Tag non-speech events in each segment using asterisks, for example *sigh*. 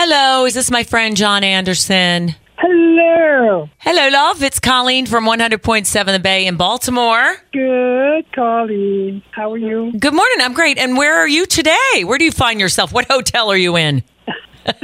Hello, is this my friend Jon Anderson? Hello. Hello, love. It's Colleen from 100.7 The Bay in Baltimore. Good, Colleen. How are you? Good morning. I'm great. And where are you today? Where do you find yourself? What hotel are you in? *laughs*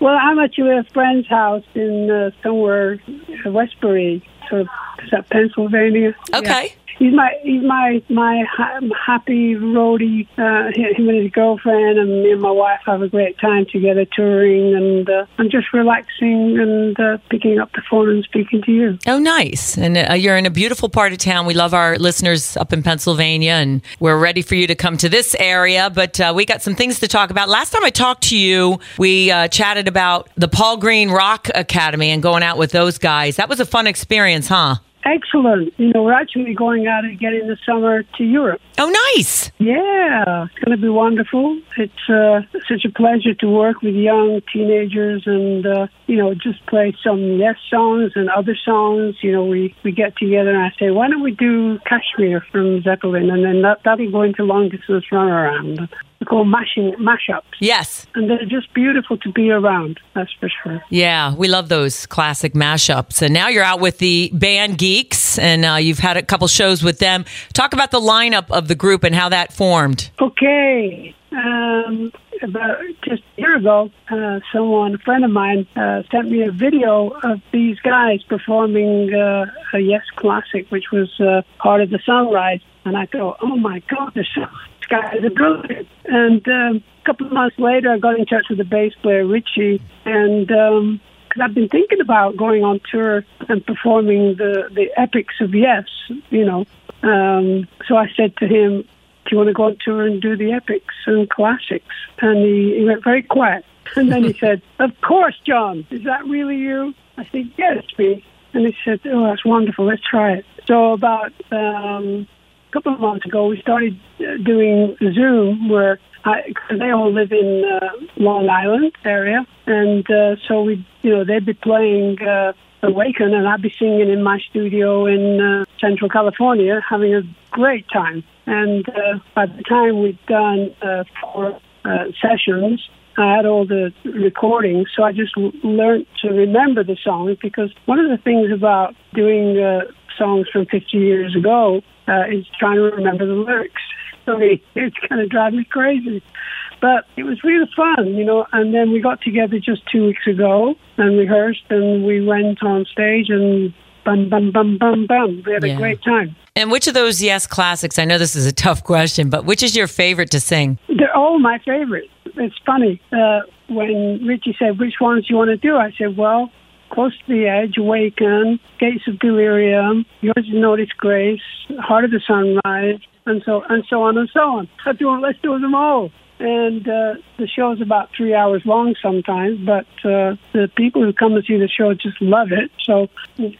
Well, I'm at your friend's house in uh, somewhere uh, Westbury, so is that Pennsylvania? Okay. Yeah. He's my he's my my ha- happy roadie. Uh, him and his girlfriend and me and my wife have a great time together touring, and uh, I'm just relaxing and uh, picking up the phone and speaking to you. Oh, nice. And uh, you're in a beautiful part of town. We love our listeners up in Pennsylvania, and we're ready for you to come to this area. But uh, we got some things to talk about. Last time I talked to you, we uh, chatted about the Paul Green Rock Academy and going out with those guys. That was a fun experience, huh? Excellent. You know, we're actually going out again in the summer to Europe. Oh, nice. Yeah, it's going to be wonderful. It's uh, such a pleasure to work with young teenagers and, uh, you know, just play some Yes songs and other songs. You know, we, we get together and I say, why don't we do Kashmir from Zeppelin? And then that, that'll go into long distance run around. They're called mashing, mashups. Yes. And they're just beautiful to be around, that's for sure. Yeah, we love those classic mashups. And now you're out with the band Geeks, and uh, you've had a couple shows with them. Talk about the lineup of the group and how that formed. Okay. Um, about just a year ago, uh, someone, a friend of mine, uh, sent me a video of these guys performing uh, a Yes classic, which was uh, Heart of the Sunrise. And I go, oh my God, this these guys are brilliant. And um, a couple of months later, I got in touch with the bass player, Richie, and um, because I've been thinking about going on tour and performing the, the epics of Yes, you know. Um, so I said to him, do you want to go on tour and do the epics and classics? And he, he went very quiet. And then he *laughs* said, Of course, Jon. Is that really you? I said, Yes, me. And he said, Oh, that's wonderful. Let's try it. So about um, a couple of months ago, we started uh, doing Zoom where I, cause they all live in uh, Long Island area. And uh, so we, you know, they'd be playing uh, Awaken and I'd be singing in my studio in uh, Central California, having a great time. And uh, by the time we'd done uh, four uh, sessions, I had all the recordings, so I just w- learned to remember the songs because one of the things about doing uh, songs from 50 years ago uh, is trying to remember the lyrics. So it, *laughs* it's kind of driving me crazy. But it was really fun, you know. And then we got together just two weeks ago and rehearsed, and we went on stage and bum, bum, bum, bum, bum. We had Yeah. a great time. And which of those Yes classics? I know this is a tough question, but which is your favorite to sing? They're all my favorite. It's funny. Uh, when Richie said, which ones do you want to do? I said, well, Close to the Edge, Awaken, Gates of Delirium, Yours is No Disgrace, Heart of the Sunrise, and so and so on and so on. Let's do, let's do them all. And uh, the is about three hours long sometimes, but uh, the people who come and see the show just love it. So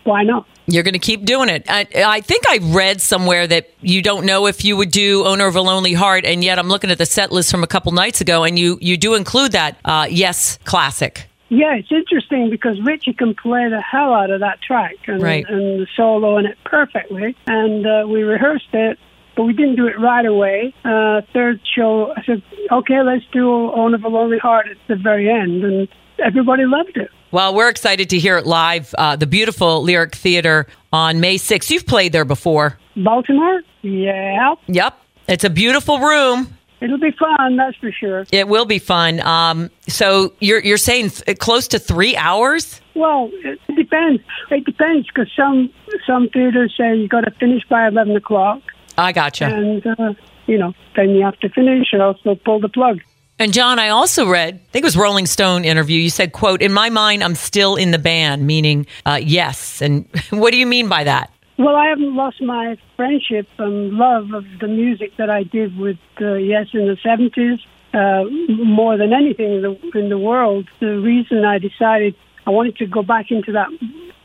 why not? You're going to keep doing it. I, I think I read somewhere that you don't know if you would do "Owner of a Lonely Heart," and yet I'm looking at the set list from a couple nights ago, and you you do include that uh, "Yes" classic. Yeah, it's interesting because Richie can play the hell out of that track and, Right. and the solo in it perfectly. And uh, we rehearsed it, but we didn't do it right away. Uh, third show, I said, okay, let's do Own of a Lonely Heart at the very end. And everybody loved it. Well, we're excited to hear it live. Uh, the beautiful Lyric Theater on May 6th. You've played there before. Baltimore? Yeah. Yep, it's a beautiful room. It'll be fun, that's for sure. It will be fun. Um, so you're you're saying th- close to three hours? Well, it depends. It depends because some some theaters say you got to finish by eleven o'clock, I gotcha. and uh, you know then you have to finish or else they'll pull the plug. And Jon, I also read, I think it was Rolling Stone interview. You said, "quote In my mind, I'm still in the band," meaning uh, yes. And *laughs* what do you mean by that? Well, I haven't lost my friendship and love of the music that I did with uh, Yes in the seventies. Uh, more than anything in the, in the world, the reason I decided I wanted to go back into that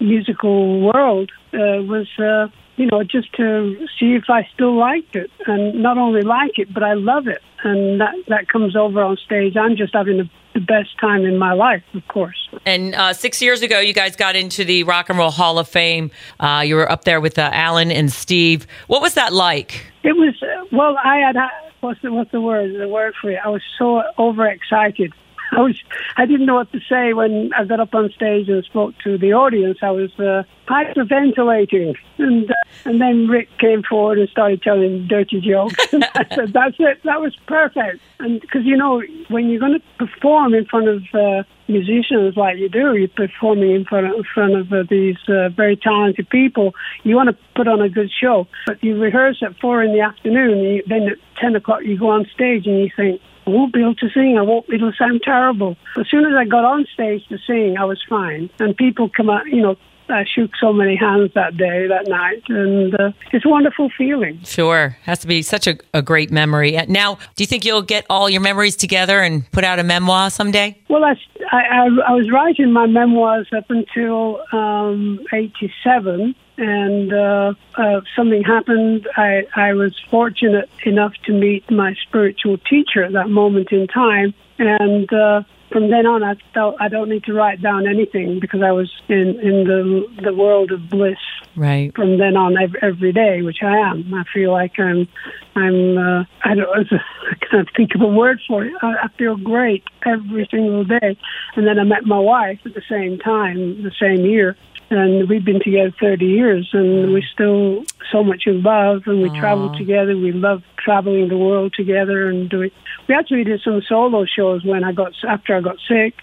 musical world uh, was, uh, you know, just to see if I still liked it, and not only like it, but I love it, and that that comes over on stage. I'm just having the, the best time in my life, of course. And uh, six years ago, you guys got into the Rock and Roll Hall of Fame. Uh, you were up there with uh, Alan and Steve. What was that like? It was uh, well. I had what's the what's the word? The word for it. I was so overexcited. I was I didn't know what to say when I got up on stage and spoke to the audience. I was uh, hyperventilating, and uh, and then Rick came forward and started telling dirty jokes. *laughs* I said, "That's it. That was perfect." And because you know when you're going to perform in front of uh, musicians like you do, you're performing in front of, in front of uh, these uh, very talented people. You want to put on a good show, but you rehearse at four in the afternoon. You, then at ten o'clock you go on stage and you think I won't be able to sing. I won't. It'll sound terrible. As soon as I got on stage to sing, I was fine. And people come out, you know, I shook so many hands that day, that night, and uh, it's a wonderful feeling. Sure, has to be such a, a, great memory. Now, do you think you'll get all your memories together and put out a memoir someday? Well, I, I, I was writing my memoirs up until um, '87, and uh, uh, something happened. I, I was fortunate enough to meet my spiritual teacher at that moment in time, and uh, from then on, I felt I don't need to write down anything because I was in in the the world of bliss. Right. From then on, every, every day, which I am. I feel like I'm I'm uh, I don't *laughs* I can't think of a word for it. I, I feel great every single day. And then I met my wife at the same time, the same year, and we've been together 30 years and we're still so much in love and we Aww. travel together we love traveling the world together and doing we actually did some solo shows when i got after i got sick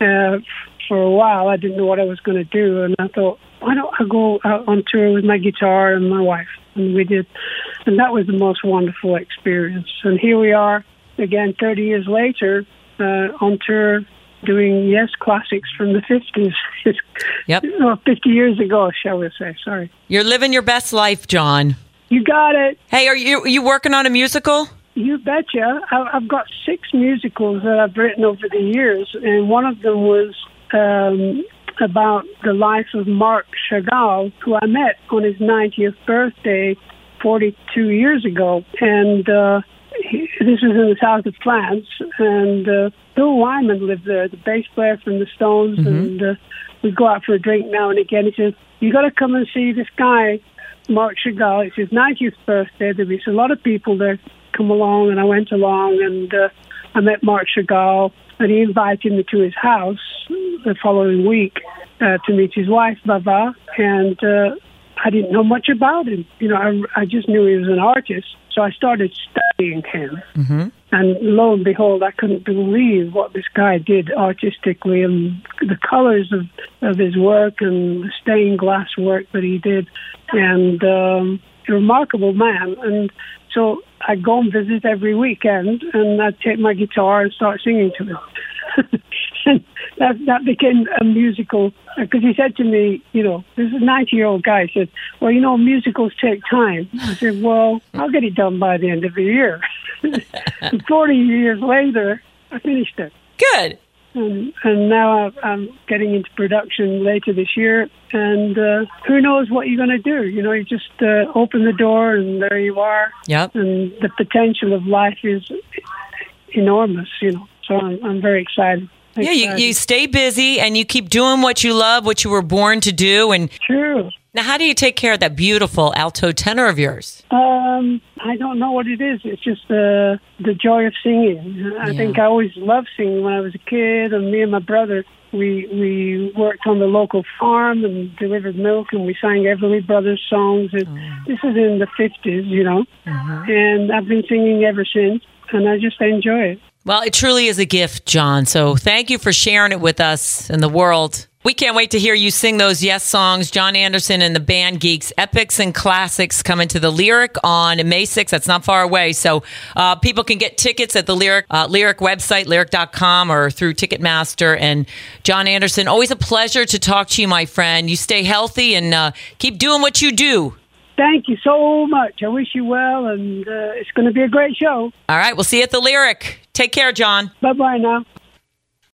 uh, for a while i didn't know what i was going to do and i thought why don't i go out on tour with my guitar and my wife and we did and that was the most wonderful experience and here we are again 30 years later uh, on tour doing yes classics from the 50s. *laughs* yep. Well, 50 years ago, shall we say. Sorry. You're living your best life, Jon. You got it. Hey, are you are you working on a musical? You betcha. I've got six musicals that I've written over the years, and one of them was um, about the life of Marc Chagall, who I met on his 90th birthday 42 years ago. And uh, this was in the south of France, and uh, Bill Wyman lived there, the bass player from the Stones, mm-hmm. and uh, we'd go out for a drink now and again. He says, "You got to come and see this guy, Marc Chagall. It's his 90th birthday. There was a lot of people there. Come along." And I went along, and uh, I met Marc Chagall, and he invited me to his house the following week uh, to meet his wife, Vava, and. Uh, I didn't know much about him. You know, I, I just knew he was an artist. So I started studying him. Mm-hmm. And lo and behold, I couldn't believe what this guy did artistically and the colors of, of his work and the stained glass work that he did. And um, a remarkable man. And so I'd go and visit every weekend and I'd take my guitar and start singing to him. *laughs* and *laughs* that that became a musical because he said to me, you know, this is a ninety year old guy. He said, "Well, you know, musicals take time." I said, "Well, I'll get it done by the end of the year." *laughs* Forty years later, I finished it. Good. And, and now I'm getting into production later this year, and uh, who knows what you're going to do? You know, you just uh, open the door, and there you are. Yep. And the potential of life is enormous. You know, so I'm, I'm very excited. Yeah, you, you stay busy and you keep doing what you love, what you were born to do. And true. Now, how do you take care of that beautiful alto tenor of yours? Um, I don't know what it is. It's just the the joy of singing. I yeah. think I always loved singing when I was a kid, and me and my brother we we worked on the local farm and delivered milk, and we sang Everly Brothers songs. And oh. This is in the fifties, you know, mm-hmm. and I've been singing ever since, and I just enjoy it. Well, it truly is a gift, Jon. So thank you for sharing it with us and the world. We can't wait to hear you sing those yes songs. Jon Anderson and the Band Geeks, Epics and Classics coming to the Lyric on May 6th. That's not far away. So uh, people can get tickets at the Lyric, uh, Lyric website, lyric.com or through Ticketmaster. And Jon Anderson, always a pleasure to talk to you, my friend. You stay healthy and uh, keep doing what you do. Thank you so much. I wish you well, and uh, it's going to be a great show. All right. We'll see you at the Lyric. Take care, Jon. Bye bye now.